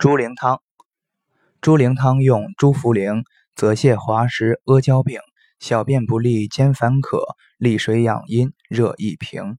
猪苓汤，猪苓汤用猪茯苓、泽泻、滑石、阿胶饼，小便不利兼烦渴，利水养阴，热易平。